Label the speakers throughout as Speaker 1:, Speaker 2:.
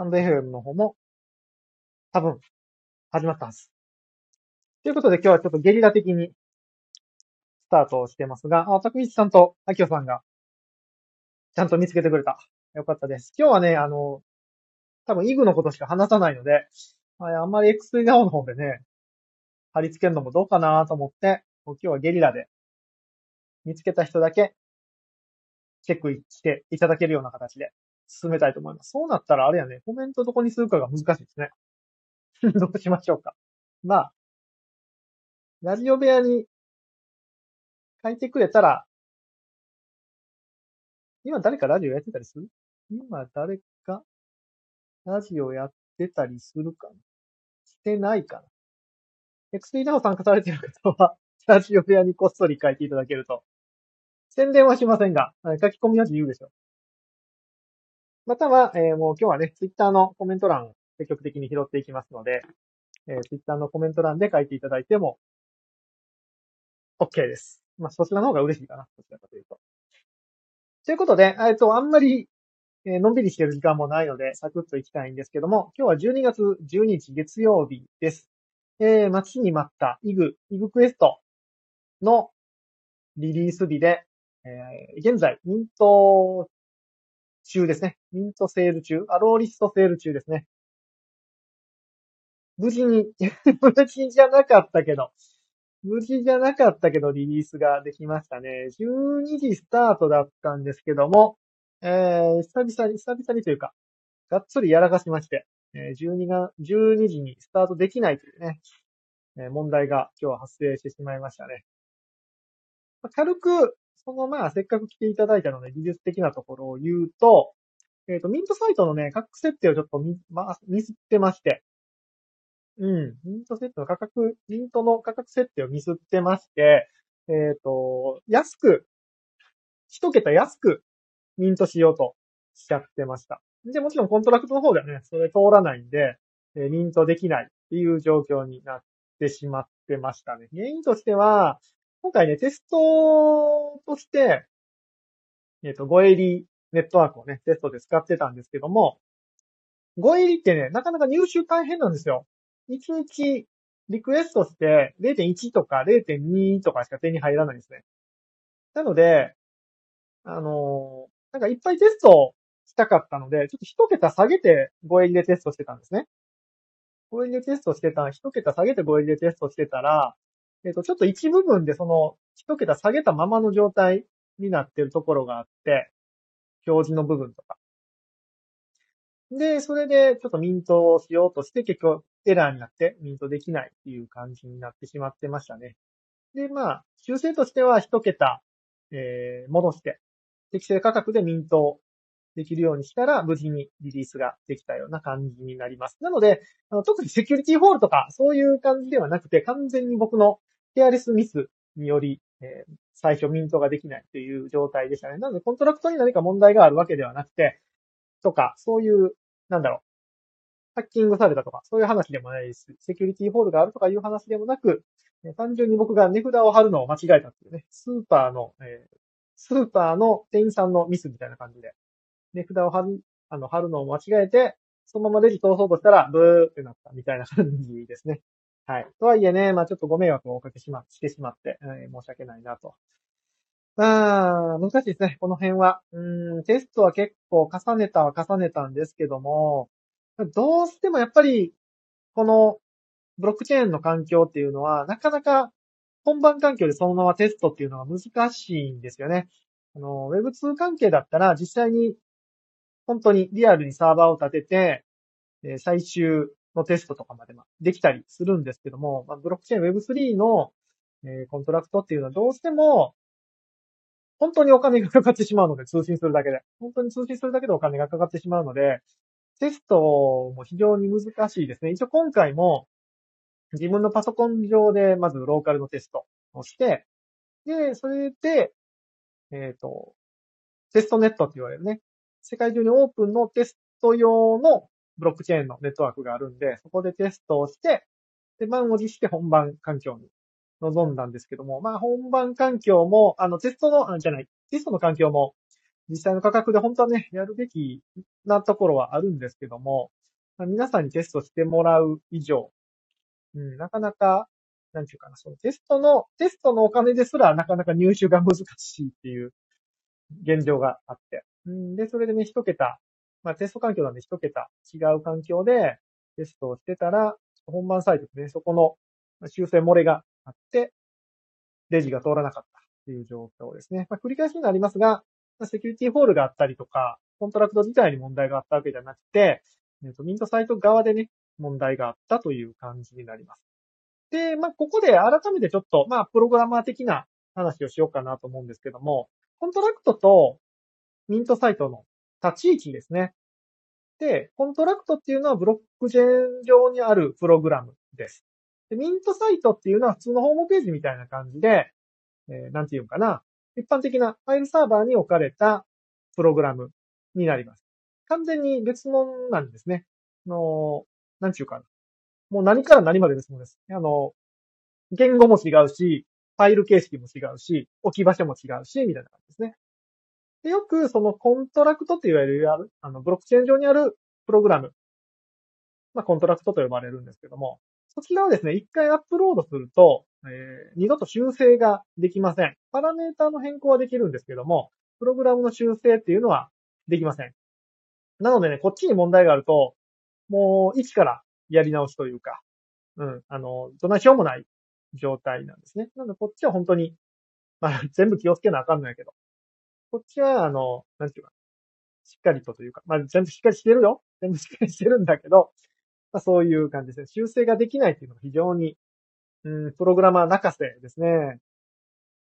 Speaker 1: タンド FM の方も、多分、始まったはず。ということで今日はちょっとゲリラ的に、スタートをしてますが、あ、たくみちさんとあきおさんが、ちゃんと見つけてくれた。よかったです。今日はね、あの、多分イグのことしか話さないので、あんまり X ナオの方でね、貼り付けるのもどうかなと思って、今日はゲリラで、見つけた人だけ、チェックしていただけるような形で進めたいと思います。そうなったらあれやね、コメントどこにするかが難しいですね。どうしましょうか。まあ、ラジオ部屋に書いてくれたら、今誰かラジオやってたりする？今誰かラジオやってたりするかな？してないかな ?XP でも参加されてる方は、ラジオ部屋にこっそり書いていただけると。宣伝はしませんが、書き込みは自由でしょう。または、えー、もう今日はね、Twitter のコメント欄を積極的に拾っていきますので、えー、Twitter のコメント欄で書いていただいても、OK です。まあ、そちらの方が嬉しいかな。どちらかというと。ということで、えっと、あんまり、え、のんびりしてる時間もないので、サクッと行きたいんですけども、今日は12月12日月曜日です。えー、待ちに待ったイグ、イグクエストのリリース日で、えー、現在、ミント中ですね。ミントセール中、アローリストセール中ですね。無事に 無事じゃなかったけど、無事じゃなかったけどリリースができましたね。12時スタートだったんですけども、えー、久々に、久々にというか、がっつりやらかしまして、えー、12が、12時にスタートできないというね、えー、問題が今日は発生してしまいましたね。まあ、軽く、そのまあ、せっかく来ていただいたので、技術的なところを言うと、えっ、ー、と、ミントサイトのね、価格設定をちょっと見、まあ、ミスってまして、うん。ミントセットの価格、ミントの価格設定をミスってまして、えっ、ー、と、安く、一桁安くミントしようとしちゃってました。で、もちろんコントラクトの方ではね、それ通らないんで、えー、ミントできないっていう状況になってしまってましたね。原因としては、今回ね、テストとして、えっ、ー、と、 Goerli ネットワークをね、テストで使ってたんですけども、 Goerli ってね、なかなか入手大変なんですよ。1日リクエストして0.1とか0.2とかしか手に入らないんですね。なので、あのー、なんかいっぱいテストしたかったので、ちょっと一桁下げて5円でテストしてたんですね。5円でテストしてた、一桁下げて5円でテストしてたら、えっ、と、ちょっと一部分でその一桁下げたままの状態になってるところがあって、表示の部分とか。で、それでちょっとミントをしようとして結局エラーになってミントできないっていう感じになってしまってましたね。で、まあ、修正としては一桁、えー、戻して、適正価格でミントをできるようにしたら、無事にリリースができたような感じになります。なので、あの特にセキュリティホールとか、そういう感じではなくて、完全に僕のケアレスミスにより、えー、最初ミントができないという状態でしたね。なので、コントラクトに何か問題があるわけではなくて、とか、そういうなんだろう、ハッキングされたとか、そういう話でもないです。セキュリティホールがあるとかいう話でもなく、単純に僕が値札を貼るのを間違えたっていうね、スーパーの、えー、スーパーの店員さんのミスみたいな感じで、値札を貼る、あの、貼るのを間違えて、そのままレジ通そうとしたら、ブーってなったみたいな感じですね。はい。とはいえね、まあちょっとご迷惑をおかけしま、してしまって、えー、申し訳ないなとまあ、難しいですね、この辺は。うん、テストは結構重ねたは重ねたんですけども、どうしてもやっぱり、このブロックチェーンの環境っていうのは、なかなか本番環境でそのままテストっていうのは難しいんですよね。あの、Web2 関係だったら実際に本当にリアルにサーバーを立てて、最終のテストとかまでできたりするんですけども、まあ、ブロックチェーン Web3 の、えコントラクトっていうのはどうしても本当にお金がかかってしまうので、通信するだけで。本当に通信するだけでお金がかかってしまうので、テストも非常に難しいですね。一応今回も、自分のパソコン上で、まずローカルのテストをして、で、それで、えっ、ー、と、テストネットって言われるね。世界中にオープンのテスト用のブロックチェーンのネットワークがあるんで、そこでテストをして、で、満を持して本番環境に臨んだんですけども、まあ本番環境も、あのテストの、あじゃない、テストの環境も実際の価格で本当はね、やるべきなところはあるんですけども、まあ皆さんにテストしてもらう以上、うん、なかなか、なんていうかな、そのテストの、テストのお金ですらなかなか入手が難しいっていう現状があって。うん、で、それでね、一桁、まあテスト環境なんで一桁違う環境でテストをしてたら、本番サイトですね、そこの修正漏れがあって、レジが通らなかったっていう状況ですね。まあ、繰り返しになりますが、セキュリティホールがあったりとか、コントラクト自体に問題があったわけじゃなくて、えっと、ミントサイト側でね、問題があったという感じになります。で、まあ、ここで改めてちょっと、まあ、プログラマー的な話をしようかなと思うんですけども、コントラクトとミントサイトの立ち位置ですね。で、コントラクトっていうのはブロックチェーン上にあるプログラムです。で、ミントサイトっていうのは普通のホームページみたいな感じで、えー、なんていうかな。一般的なファイルサーバーに置かれたプログラムになります。完全に別物なんですね。の、なんていうかな。もう何から何まで別物です。あの、言語も違うし、ファイル形式も違うし、置き場所も違うし、みたいな感じですね。で、よくそのコントラクトって言われる、あの、ブロックチェーン上にあるプログラム。まあ、コントラクトと呼ばれるんですけども、そちらをですね、一回アップロードすると、えー、二度と修正ができません。パラメーターの変更はできるんですけども、プログラムの修正っていうのはできません。なのでね、こっちに問題があると、もう一からやり直しというか、うん、あの、どないしようもない状態なんですね。なのでこっちは本当に、まあ全部気をつけなあかんのやけど、こっちはあの、なんていうか、しっかりとというか、まあ全部しっかりしてるよ。全部しっかりしてるんだけど、まあ、そういう感じですね。修正ができないっていうのが非常に、うん、プログラマー泣かせですね。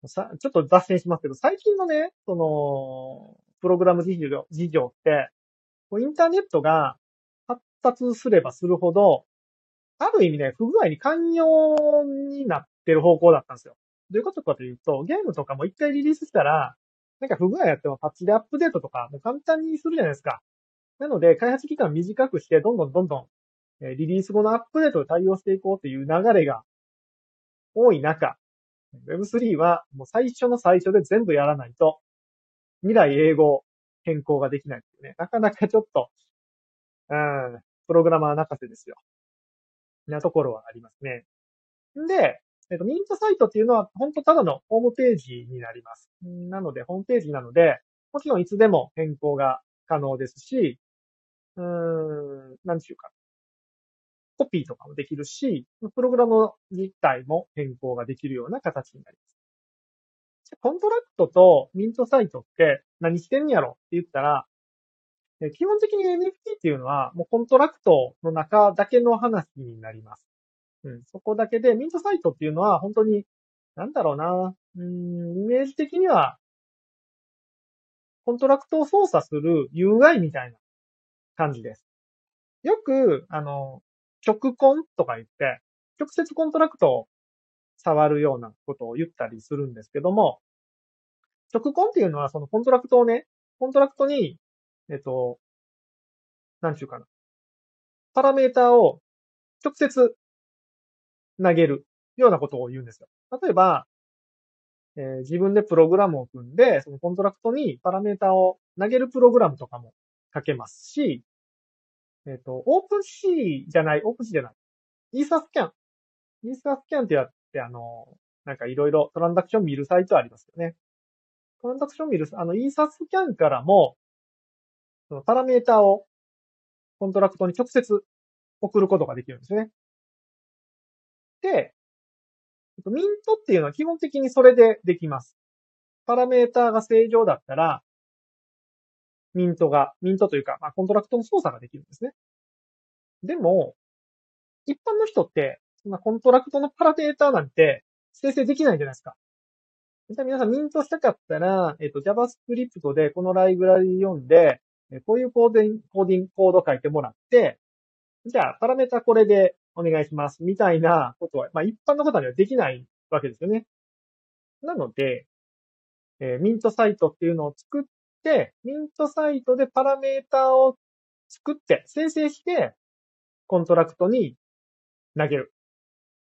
Speaker 1: さ、ちょっと脱線しますけど、最近のね、その、プログラム事情、事情って、インターネットが発達すればするほど、ある意味ね、不具合に寛容になってる方向だったんですよ。どういうことかというと、ゲームとかも一回リリースしたら、なんか不具合やってもパッチでアップデートとかもう簡単にするじゃないですか。なので、開発期間短くして、どんどんどんどんえリリース後のアップデートで対応していこうっていう流れが多い中、Web3 はもう最初の最初で全部やらないと、未来英語変更ができないっていうね、なかなかちょっと、うん、プログラマー泣かせですよ。なところはありますね。んで、えっと、ミントサイトっていうのは、本当ただのホームページになります。なので、ホームページなので、もちろんいつでも変更が可能ですし、うーん、なんていうか、コピーとかもできるし、プログラム自体も変更ができるような形になります。コントラクトとミントサイトって何してんやろって言ったら、基本的に NFT っていうのはもうコントラクトの中だけの話になります。うん、そこだけで、ミントサイトっていうのは本当に、なんだろうな、うん、イメージ的には、コントラクトを操作する UI みたいな感じです。よく、あの、直コンとか言って、直接コントラクトを触るようなことを言ったりするんですけども、直コンっていうのはそのコントラクトをね、コントラクトに、えっと、なんちゅうかな。パラメーターを直接投げるようなことを言うんですよ。例えば、えー、自分でプログラムを組んで、そのコントラクトにパラメータを投げるプログラムとかも書けますし、えっ、ー、と、 OpenSea じゃない、 OpenSea じゃない。 Etherscan。Etherscan ってやって、あの、なんかいろいろトランザクション見るサイトありますよね。トランザクション見る、あの、 Etherscan からも、そのパラメータをコントラクトに直接送ることができるんですね。で、ミントっていうのは基本的にそれでできます。パラメーターが正常だったら、ミントが、ミントというか、まあ、コントラクトの操作ができるんですね。でも、一般の人って、そんなコントラクトのパラメーターなんて生成できないじゃないですか。じゃあ皆さんミントしたかったら、えっ、と、JavaScript でこのライブラリ呼んで、こういうコーディングコード書いてもらって、じゃあ、パラメータこれでお願いします。みたいなことは、まあ一般の方にはできないわけですよね。なので、えー、ミントサイトっていうのを作って、ミントサイトでパラメーターを作って、生成して、コントラクトに投げる。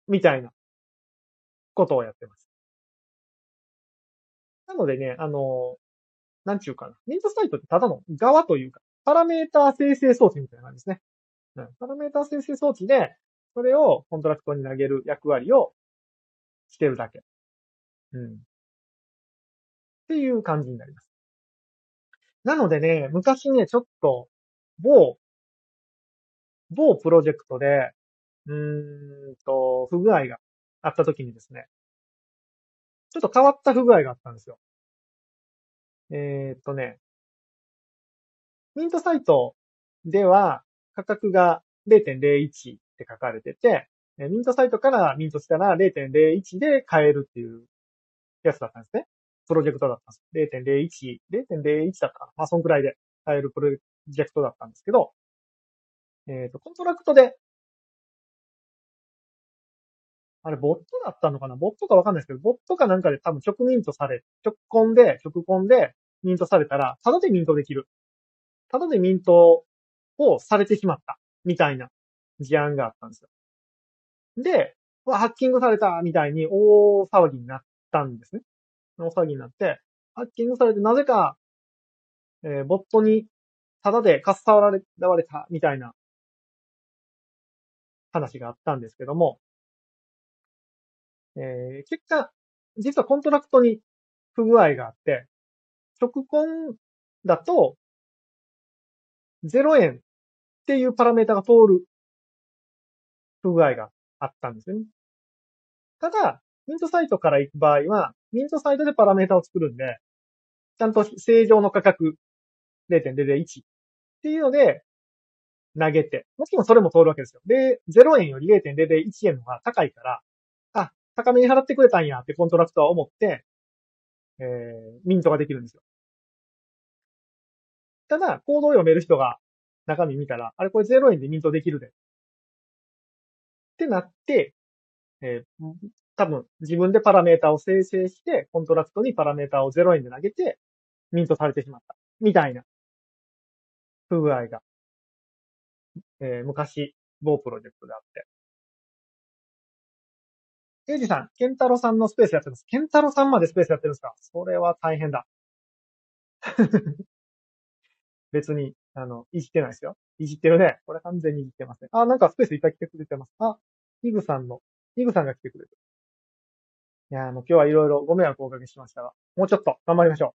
Speaker 1: みたいなことをやってます。なのでね、あの、なんちゅうかな。ミントサイトってただの側というか、パラメータ生成装置みたいな感じですね。うん。パラメータ生成装置で、それをコントラクトに投げる役割をしてるだけ。うん。っていう感じになります。なのでね、昔ね、ちょっと、某、某プロジェクトで、うーんと、不具合があった時にですね、ちょっと変わった不具合があったんですよ。えー、っとね、ミントサイトでは価格が0.01って書かれてて、ミントサイトからミントしたら0.01で買えるっていうやつだったんですね。プロジェクトだったんです。0.01、0.01だったかな。まあ、そんくらいで買えるプロジェクトだったんですけど、えっ、ー、と、コントラクトで、あれ、ボットだったのかな？ボットかわかんないですけど、ボットかなんかで多分直ミントされ、直コンで、直コンでミントされたら、ただでミントできる。ただでミントをされてしまった。みたいな事案があったんですよ。で、ハッキングされたみたいに大騒ぎになったんですね。大騒ぎになって、ハッキングされてなぜか、えー、ボットにただでかっさらわれたみたいな話があったんですけども、えー、結果、実はコントラクトに不具合があって、直コンだと、0円っていうパラメータが通る不具合があったんですよね。ただ、ミントサイトから行く場合は、ミントサイトでパラメータを作るんで、ちゃんと正常の価格0.001っていうので投げて、もちろんそれも通るわけですよ。で、0円より0.001円の方が高いから、あ、高めに払ってくれたんやってコントラクトは思って、えー、ミントができるんですよ。ただ、コードを読める人が中身見たら、あれこれ0円でミントできるで。ってなって、えー、多分自分でパラメータを生成して、コントラクトにパラメータを0円で投げて、ミントされてしまった。みたいな不具合が、えー、昔、某プロジェクトであって。エイジさん、ケンタロさんのスペースやってます。ケンタロさんまでスペースやってるんですか？それは大変だ。別に、あの、いじってないですよ。いじってるね。これ完全にいじってますね。あ、なんかスペースいっぱい来てくれてます。あ、イグさんの、イグさんが来てくれてる。いや、もう今日はいろいろご迷惑をおかけしましたが、もうちょっと頑張りましょ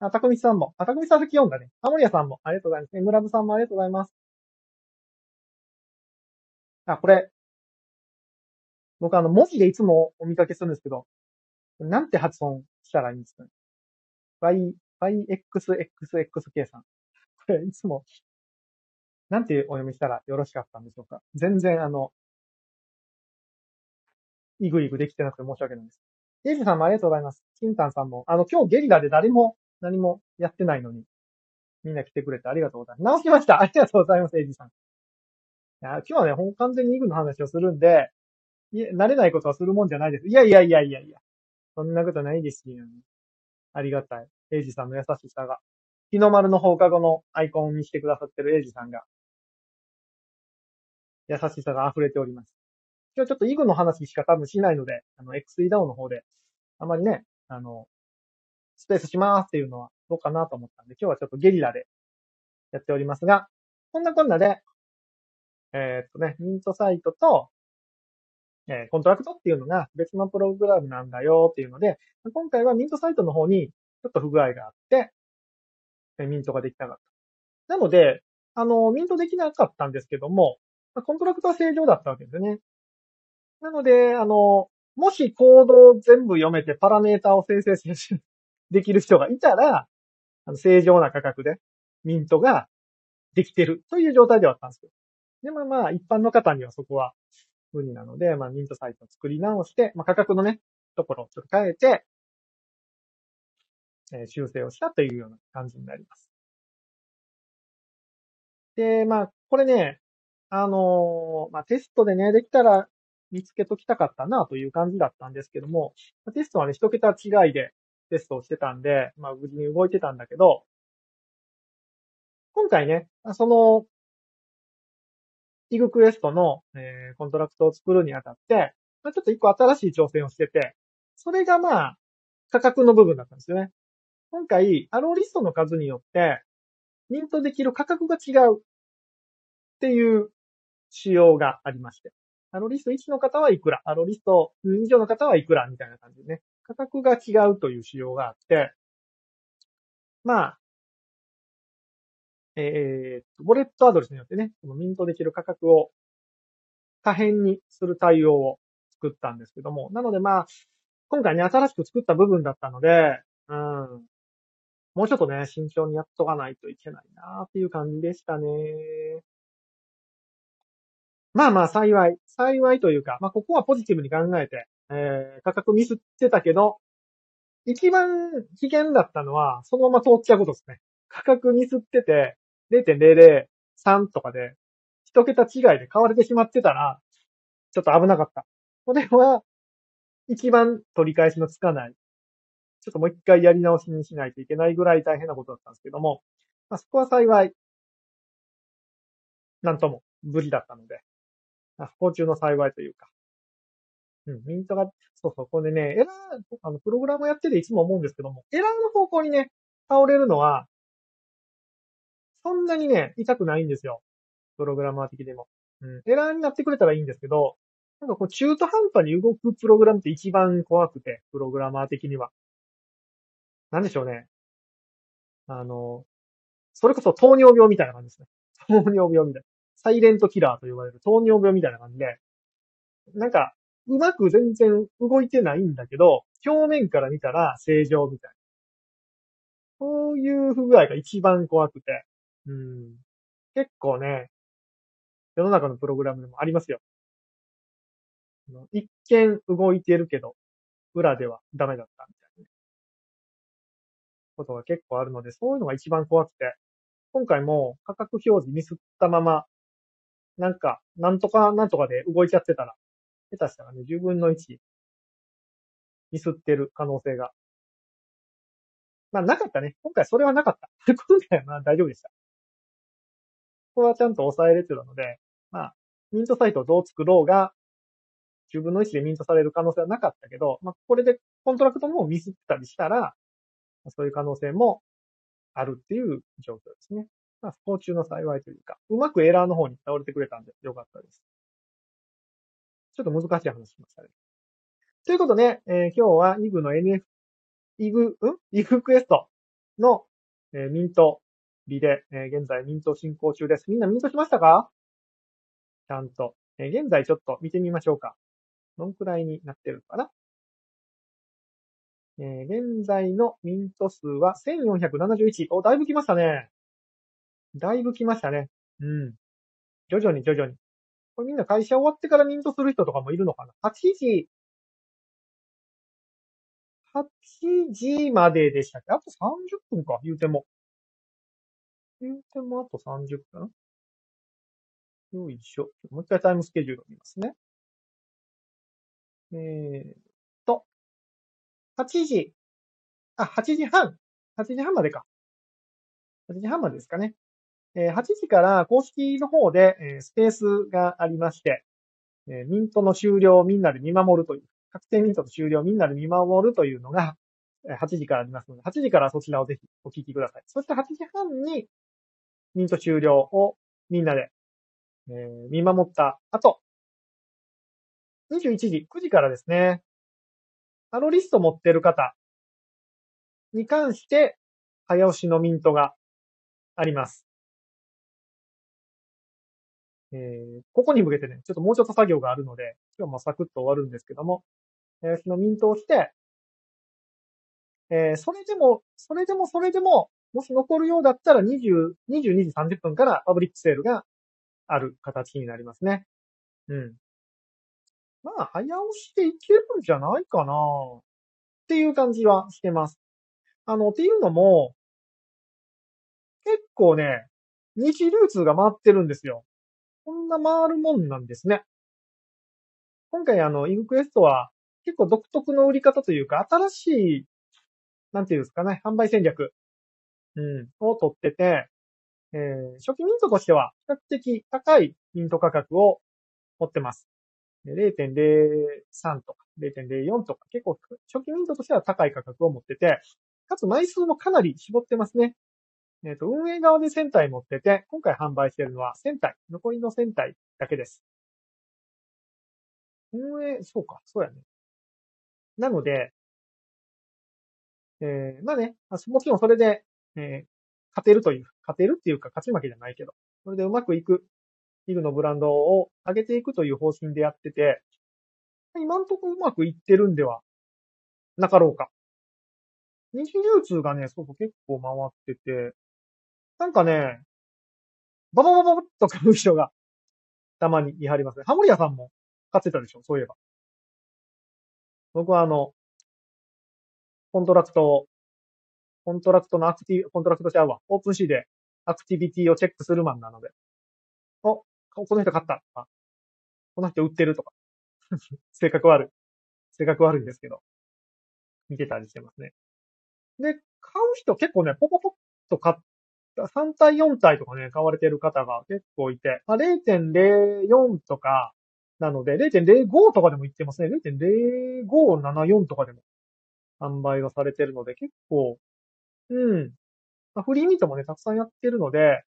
Speaker 1: う。あ、たくみさんも、あ、たくみさん先読んだね。あ、森谷さんも、ありがとうございます。え、村部さんもありがとうございます。あ、これ、僕あの、文字でいつもお見かけするんですけど、なんて発音したらいいんですかね。y, yxxxk さん。これ、いつも、なんてお読みしたらよろしかったんでしょうか？全然あの、イグイグできてなくて申し訳ないです。エイジさんもありがとうございます。キンタンさんも、あの、今日ゲリラで誰も何もやってないのに、みんな来てくれてありがとうございます。直しましたありがとうございます、エイジさん。いや、今日はね、ほん完全にイグの話をするんで、いや、慣れないことはするもんじゃないです。いやいやいやいやいや。そんなことないですよ。ありがたい。エイジさんの優しさが。日の丸の放課後のアイコンにしてくださってるエイジさんが、優しさが溢れております。今日ちょっとイグの話しか多分しないので、あの、XE ダウンの方で、あまりね、あの、スペースしますっていうのはどうかなと思ったんで、今日はちょっとゲリラでやっておりますが、こんなこんなで、えー、っとね、ミントサイトと、えー、コントラクトっていうのが別のプログラムなんだよっていうので、今回はミントサイトの方にちょっと不具合があって、えミントができなかった。なので、あの、ミントできなかったんですけども、コントラクトは正常だったわけですね。なので、あの、もしコードを全部読めてパラメータを生成できる人がいたら、正常な価格でミントができてるという状態ではあったんですよ。でもまあ、一般の方にはそこは無理なので、まあ、ミントサイトを作り直して、まあ、価格のね、ところをちょっと変えて、えー、修正をしたというような感じになります。で、まあ、これね、あの、まあ、テストでね、できたら見つけときたかったなという感じだったんですけども、テストはね、一桁違いでテストをしてたんで、まあ無事に動いてたんだけど、今回ね、その、イグクエストの、えー、コントラクトを作るにあたって、まあ、ちょっと一個新しい挑戦をしてて、それがまあ、価格の部分だったんですよね。今回、アローリストの数によって、ミントできる価格が違うっていう仕様がありまして。アロリスト1の方はいくら、アロリスト2以上の方はいくら？みたいな感じでね、価格が違うという仕様があって、まあ、えー、ウォレットアドレスによってね、そのミントできる価格を可変にする対応を作ったんですけども、なのでまあ、今回ね、新しく作った部分だったので、うん。もうちょっとね、慎重にやっとかないといけないなっていう感じでしたね。まあまあ、幸い。幸いというか、まあここはポジティブに考えて、えー、価格ミスってたけど、一番危険だったのは、そのまま通っちゃうことですね。価格ミスってて、0.003とかで、一桁違いで買われてしまってたら、ちょっと危なかった。これは、一番取り返しのつかない。ちょっともう一回やり直しにしないといけないぐらい大変なことだったんですけども、まあ、そこは幸い、なんとも無事だったので、あ、不幸中の幸いというか。うん、ミントが、そうそう、これね、エラー、あの、プログラムやってていつも思うんですけども、エラーの方向にね、倒れるのは、そんなにね、痛くないんですよ。プログラマー的でも。うん、エラーになってくれたらいいんですけど、なんかこう中途半端に動くプログラムって一番怖くて、プログラマー的には。なんでしょうね。あの、それこそ糖尿病みたいな感じですね。糖尿病みたいな。サイレントキラーと呼ばれる糖尿病みたいな感じで、なんか、うまく全然動いてないんだけど、表面から見たら正常みたいな。そういう不具合が一番怖くて。うん。結構ね、世の中のプログラムでもありますよ。一見動いてるけど、裏ではダメだったみたいな、ことが結構あるので、そういうのが一番怖くて、今回も価格表示ミスったまま、なんか、なんとかなんとかで動いちゃってたら、下手したらね、10分の1ミスってる可能性が。まあ、なかったね。今回それはなかった。今回はまあ大丈夫でした。ここはちゃんと抑えれてたので、まあ、ミントサイトをどう作ろうが、10分の1でミントされる可能性はなかったけど、まあ、これでコントラクトもミスったりしたら、そういう可能性もあるっていう状況ですね。まあ、不幸中の幸いというか、うまくエラーの方に倒れてくれたんでよかったです。ちょっと難しい話しましたね。ということで、えー、今日はイグの NF、イグ、ん？イグクエストの、えー、ミント日で、えー、現在ミント進行中です。みんなミントしましたか？ちゃんと。えー、現在ちょっと見てみましょうか。どんくらいになってるのかな？えー、現在のミント数は1471。お、だいぶ来ましたね。だいぶ来ましたね。うん。徐々に徐々に。これみんな会社終わってからミントする人とかもいるのかな ?8 時、8時まででしたっけ？あと30分か言うても。言うてもあと30分よいしょ。もう一回タイムスケジュールを見ますね。えー、っと、8時、あ、8時半。8時半までか。8時半までですかね。8時から公式の方で、スペースがありまして、ミントの終了をみんなで見守るという、確定ミントの終了をみんなで見守るというのが、8時からありますので、8時からそちらをぜひお聞きください。そして8時半にミント終了をみんなで、見守った後、21時、9時からですね、アロリスト持ってる方に関して、早押しのミントがあります。えー、ここに向けてね、ちょっともうちょっと作業があるので、今日もサクッと終わるんですけども、早押しのミントをして、えー、それでも、それでもそれでも、もし残るようだったら20、22時30分からパブリックセールがある形になりますね。うん。まあ、早押しでいけるんじゃないかなっていう感じはしてます。あの、っていうのも、結構ね、二次流通が回ってるんですよ。こんな回るもんなんですね。今回あの、イグクエストは結構独特の売り方というか、新しい、なんていうんですかね、販売戦略、うん、を取ってて、えー、初期ミントとしては比較的高いミント価格を持ってます。0.03とか0.04とか結構初期ミントとしては高い価格を持ってて、かつ枚数もかなり絞ってますね。えっ、と、運営側で1000体持ってて、今回販売してるのは1000体。残りの1000体だけです。運営、そうか、そうやね。なので、えー、まあね、もちろんそれで、えー、勝てるという、勝てるっていうか勝ち負けじゃないけど、それでうまくいく、ヒグのブランドを上げていくという方針でやってて、今んとこうまくいってるんではなかろうか。二次流通がね、そうそう結構回ってて、なんかね、バババババッと買う人がたまにいはりますね。ハモリアさんも買ってたでしょ、そういえば。僕はあの、コントラクト、コントラクトのアクティ、コントラクトちゃうわ。 OpenSea でアクティビティをチェックするマンなので。お、この人買ったとか、この人売ってるとか。性格悪い。性格悪いんですけど。見てたりしてますね。で、買う人結構ね、ポポポッと買っ、3体4体とかね、買われてる方が結構いて、まあ、0.04とか、なので、0.05とかでも言ってますね。0.0574とかでも販売がされてるので、結構、うん。まあ、フリーミートもね、たくさんやってるので、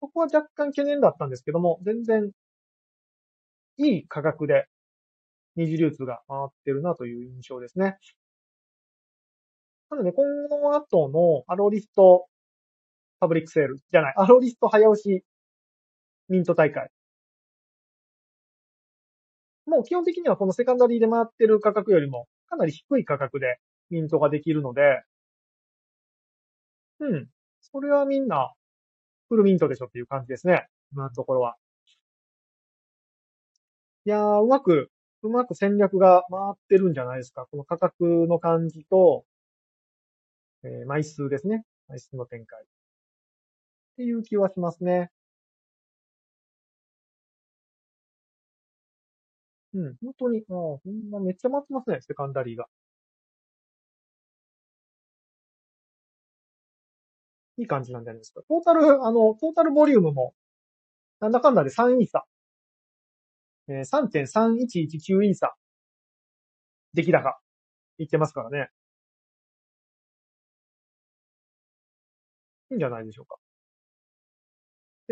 Speaker 1: そこは若干懸念だったんですけども、全然、いい価格で二次流通が回ってるなという印象ですね。なので、今後の後のアロリストパブリックセールじゃない、アロリスト早押しミント大会。もう基本的にはこのセカンダリーで回ってる価格よりもかなり低い価格でミントができるので、うん。それはみんなフルミントでしょっていう感じですね。今のところは。いやー、うまくうまく戦略が回ってるんじゃないですか。この価格の感じと、えー、枚数ですね。枚数の展開。っていう気はしますね。うん、本当に、あほんまめっちゃ回ってますね、セカンダリーが。いい感じなんじゃないですか。トータル、あの、トータルボリュームも、なんだかんだで3イーサえー、3.3119イーサ、出来高、いってますからね。いいんじゃないでしょうか。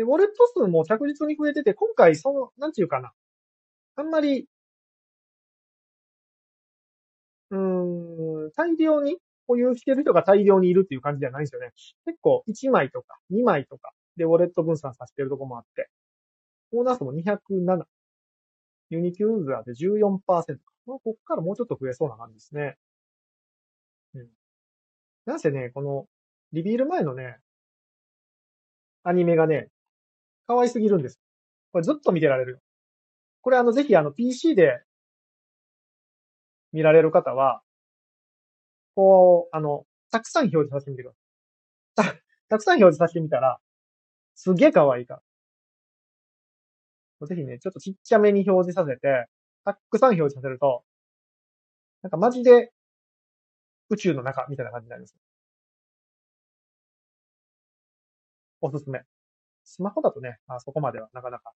Speaker 1: で、ウォレット数も着実に増えてて、今回、その、なんていうかな。あんまり、うーん、大量に保有してる人が大量にいるっていう感じではないんですよね。結構、1枚とか、2枚とかでウォレット分散させてるとこもあって、ボーナスも207。ユニキューザーで14%。まあ、こっからもうちょっと増えそうな感じですね。うん。なんせね、この、リビール前のね、アニメがね、可愛すぎるんです。これずっと見てられるよ。これあの、ぜひあの、PC で見られる方は、こう、あの、たくさん表示させてみてください。た、たくさん表示させてみたら、すげえ可愛いから。ぜひね、ちょっとちっちゃめに表示させて、たくさん表示させると、なんかマジで宇宙の中みたいな感じになります。おすすめ。スマホだとね、あそこまではなかなか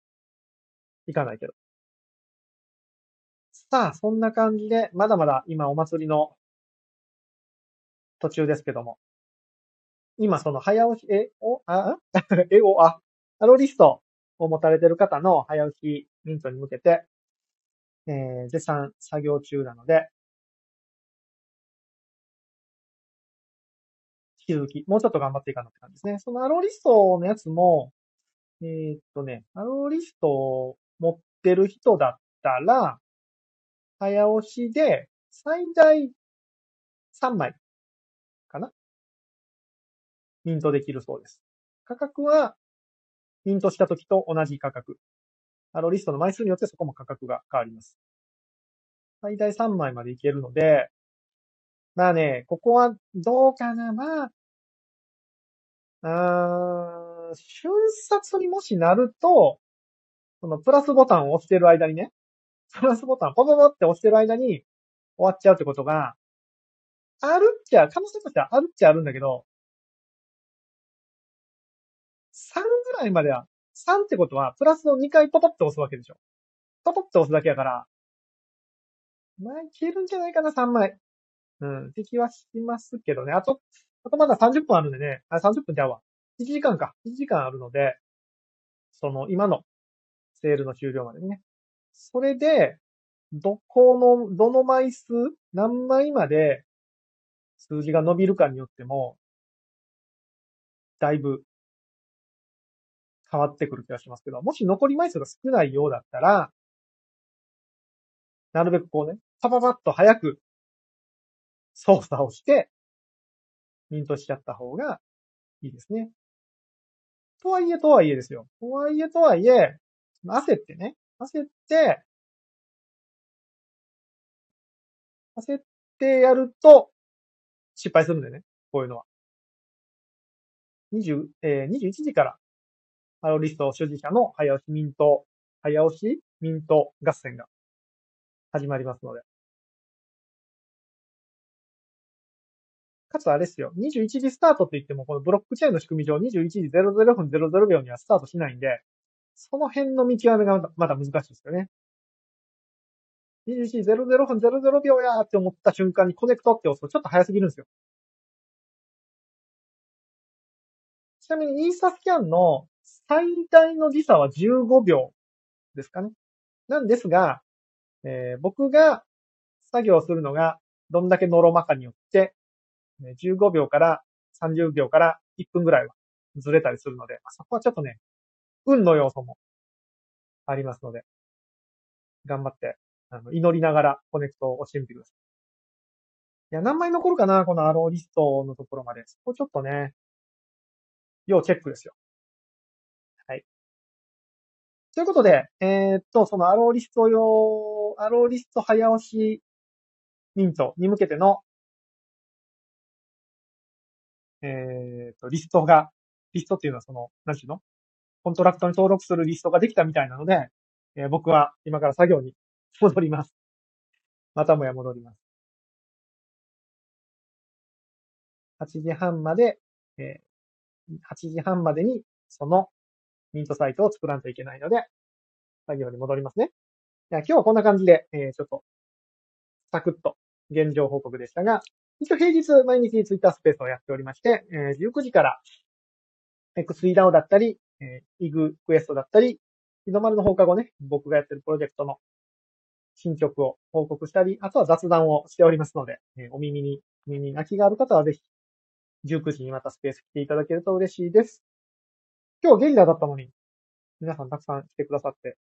Speaker 1: いかないけど。さあ、そんな感じで、まだまだ今お祭りの途中ですけども。今その早押し、え、お、あ、え、お、あ、アロリストを持たれてる方の早打ちミントに向けて、えー、絶賛作業中なので、引き続き、もうちょっと頑張っていかなって感じですね。そのアローリストのやつも、えー、っとね、アローリストを持ってる人だったら、早押しで最大3枚かな？ミントできるそうです。価格はミントした時と同じ価格。あの、リストの枚数によってそこも価格が変わります。最大3枚までいけるので、まあね、ここはどうかな、まあ、あー瞬殺にもしなると、そのプラスボタンを押してる間にね、プラスボタンポポポって押してる間に終わっちゃうってことが、あるっちゃ、可能性としてはあるっちゃあるんだけど、3ぐらいまでは、3ってことは、プラスを2回ポポって押すわけでしょ。ポポって押すだけやから、まあ、いけるんじゃないかな、3枚。うん、って気はしますけどね。あと、あとまだ30分あるんでね。あ、30分ちゃうわ。1時間か。1時間あるので、その、今のセールの終了までね。それで、どこの、どの枚数、何枚まで数字が伸びるかによっても、だいぶ変わってくる気がしますけど、もし残り枚数が少ないようだったら、なるべくこうね、パパパッと早く操作をして、ミントしちゃった方がいいですね。とはいえとはいえですよ。とはいえとはいえ、焦ってね、焦って、焦ってやると失敗するんでね。こういうのは。20、えー、21時から、ハロリスト所持者の早押しミント、早押しミント合戦が始まりますので。かつあれですよ。21時スタートって言っても、このブロックチェーンの仕組み上21時00分00秒にはスタートしないんで、その辺の見極めがまだ難しいですよね。21時00分00秒やーって思った瞬間にコネクトって押すとちょっと早すぎるんですよ。ちなみにイーサスキャンの最大の時差は15秒ですかね。なんですが、えー、僕が作業するのがどんだけノロマかによって、15秒から30秒から1分ぐらいはずれたりするので、そこはちょっとね、運の要素もありますので、頑張って、あの、祈りながらコネクトを押してみてください。いや、何枚残るかなこのアローリストのところまで。そこちょっとね、要チェックですよ。はい。ということで、えー、っと、そのアローリスト用、アローリスト早押しミントに向けてのえっ、ー、と、リストが、リストっていうのはその、何ていうの？コントラクトに登録するリストができたみたいなので、えー、僕は今から作業に戻ります。またもや戻ります。8時半まで、えー、8時半までにそのミントサイトを作らんといけないので、作業に戻りますね。今日はこんな感じで、えー、ちょっと、サクッと現状報告でしたが、一応平日毎日ツイッタースペースをやっておりまして、えー、19時から X3DAO だったり、えー、イグクエストだったり、日の丸の放課後ね、僕がやってるプロジェクトの進捗を報告したり、あとは雑談をしておりますので、えー、お耳に、耳に泣きがある方はぜひ、19時にまたスペース来ていただけると嬉しいです。今日ゲリラだったのに、皆さんたくさん来てくださって、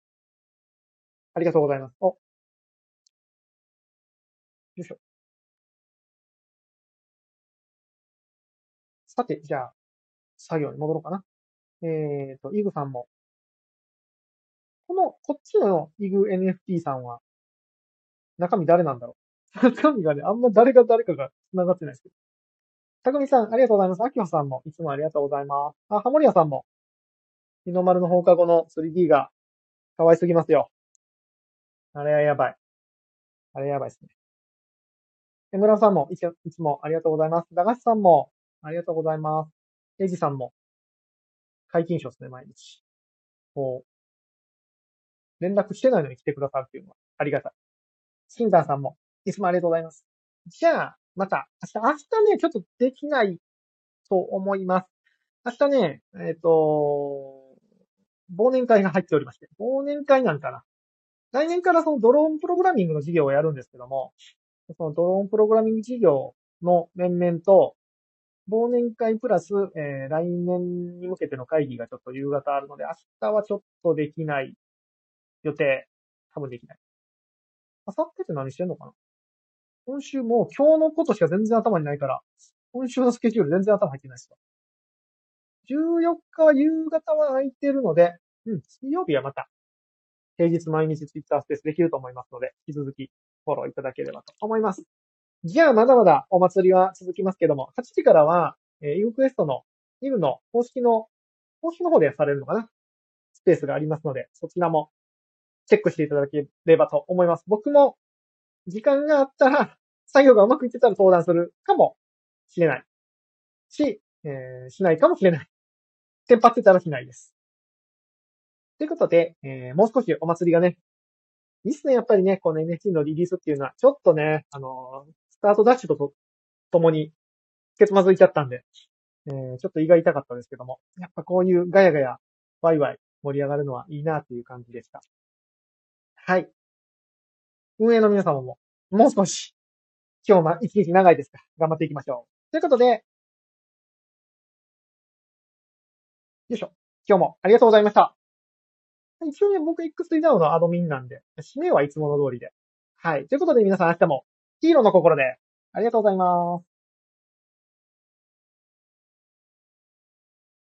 Speaker 1: ありがとうございます。お。よいしょ。さて、じゃあ、作業に戻ろうかな。えっ、ー、と、イグさんも。この、こっちのイグ NFT さんは、中身誰なんだろう 中身がね、あんま誰が誰かが繋がってないですけど。たくみさん、ありがとうございます。あきほさんも、いつもありがとうございます。あ、ハモリアさんも、日の丸の放課後の 3D が可愛すぎますよ。あれはやばい。あれやばいですね。えむらさんもいつもありがとうございます。駄菓子さんも、ありがとうございます。エイジさんも、解禁賞ですね、毎日。こう、連絡してないのに来てくださるっていうのはありがたい。シンザーさんも、いつもありがとうございます。じゃあ、また、明日、明日ね、ちょっとできないと思います。明日ね、えっ、ー、と、忘年会が入っておりまして、忘年会なんかな。来年からそのドローンプログラミングの授業をやるんですけども、そのドローンプログラミング授業の面々と、忘年会プラス、えー、来年に向けての会議がちょっと夕方あるので、明日はちょっとできない予定。多分できない。明後日って何してんのかな？今週もう今日のことしか全然頭にないから、今週のスケジュール全然頭入ってないですよ。14日は夕方は空いてるので、うん、水曜日はまた、平日毎日ツイッタースペースできると思いますので、引き続きフォローいただければと思います。じゃあ、まだまだお祭りは続きますけども、8時からは、えー、イグクエストのイグの公式の、公式の方でされるのかな？スペースがありますので、そちらもチェックしていただければと思います。僕も時間があったら、作業がうまくいってたら登壇するかもしれない。し、えー、しないかもしれない。テンパってたらしないです。ということで、えー、もう少しお祭りがね、いいっすね、やっぱりね、この NFT のリリースっていうのは、ちょっとね、あのスタートダッシュとともに、けつまずいちゃったんで、えー、ちょっと胃が痛かったですけども、やっぱこういうガヤガヤ、ワイワイ盛り上がるのはいいなっていう感じでした。はい。運営の皆様も、もう少し、今日ま、一日長いですから、頑張っていきましょう。ということで、よいしょ。今日もありがとうございました。一応ね、僕 X3DAO のアドミンなんで、締めはいつもの通りで。はい。ということで皆さん明日もヒーローの心でありがとうございます。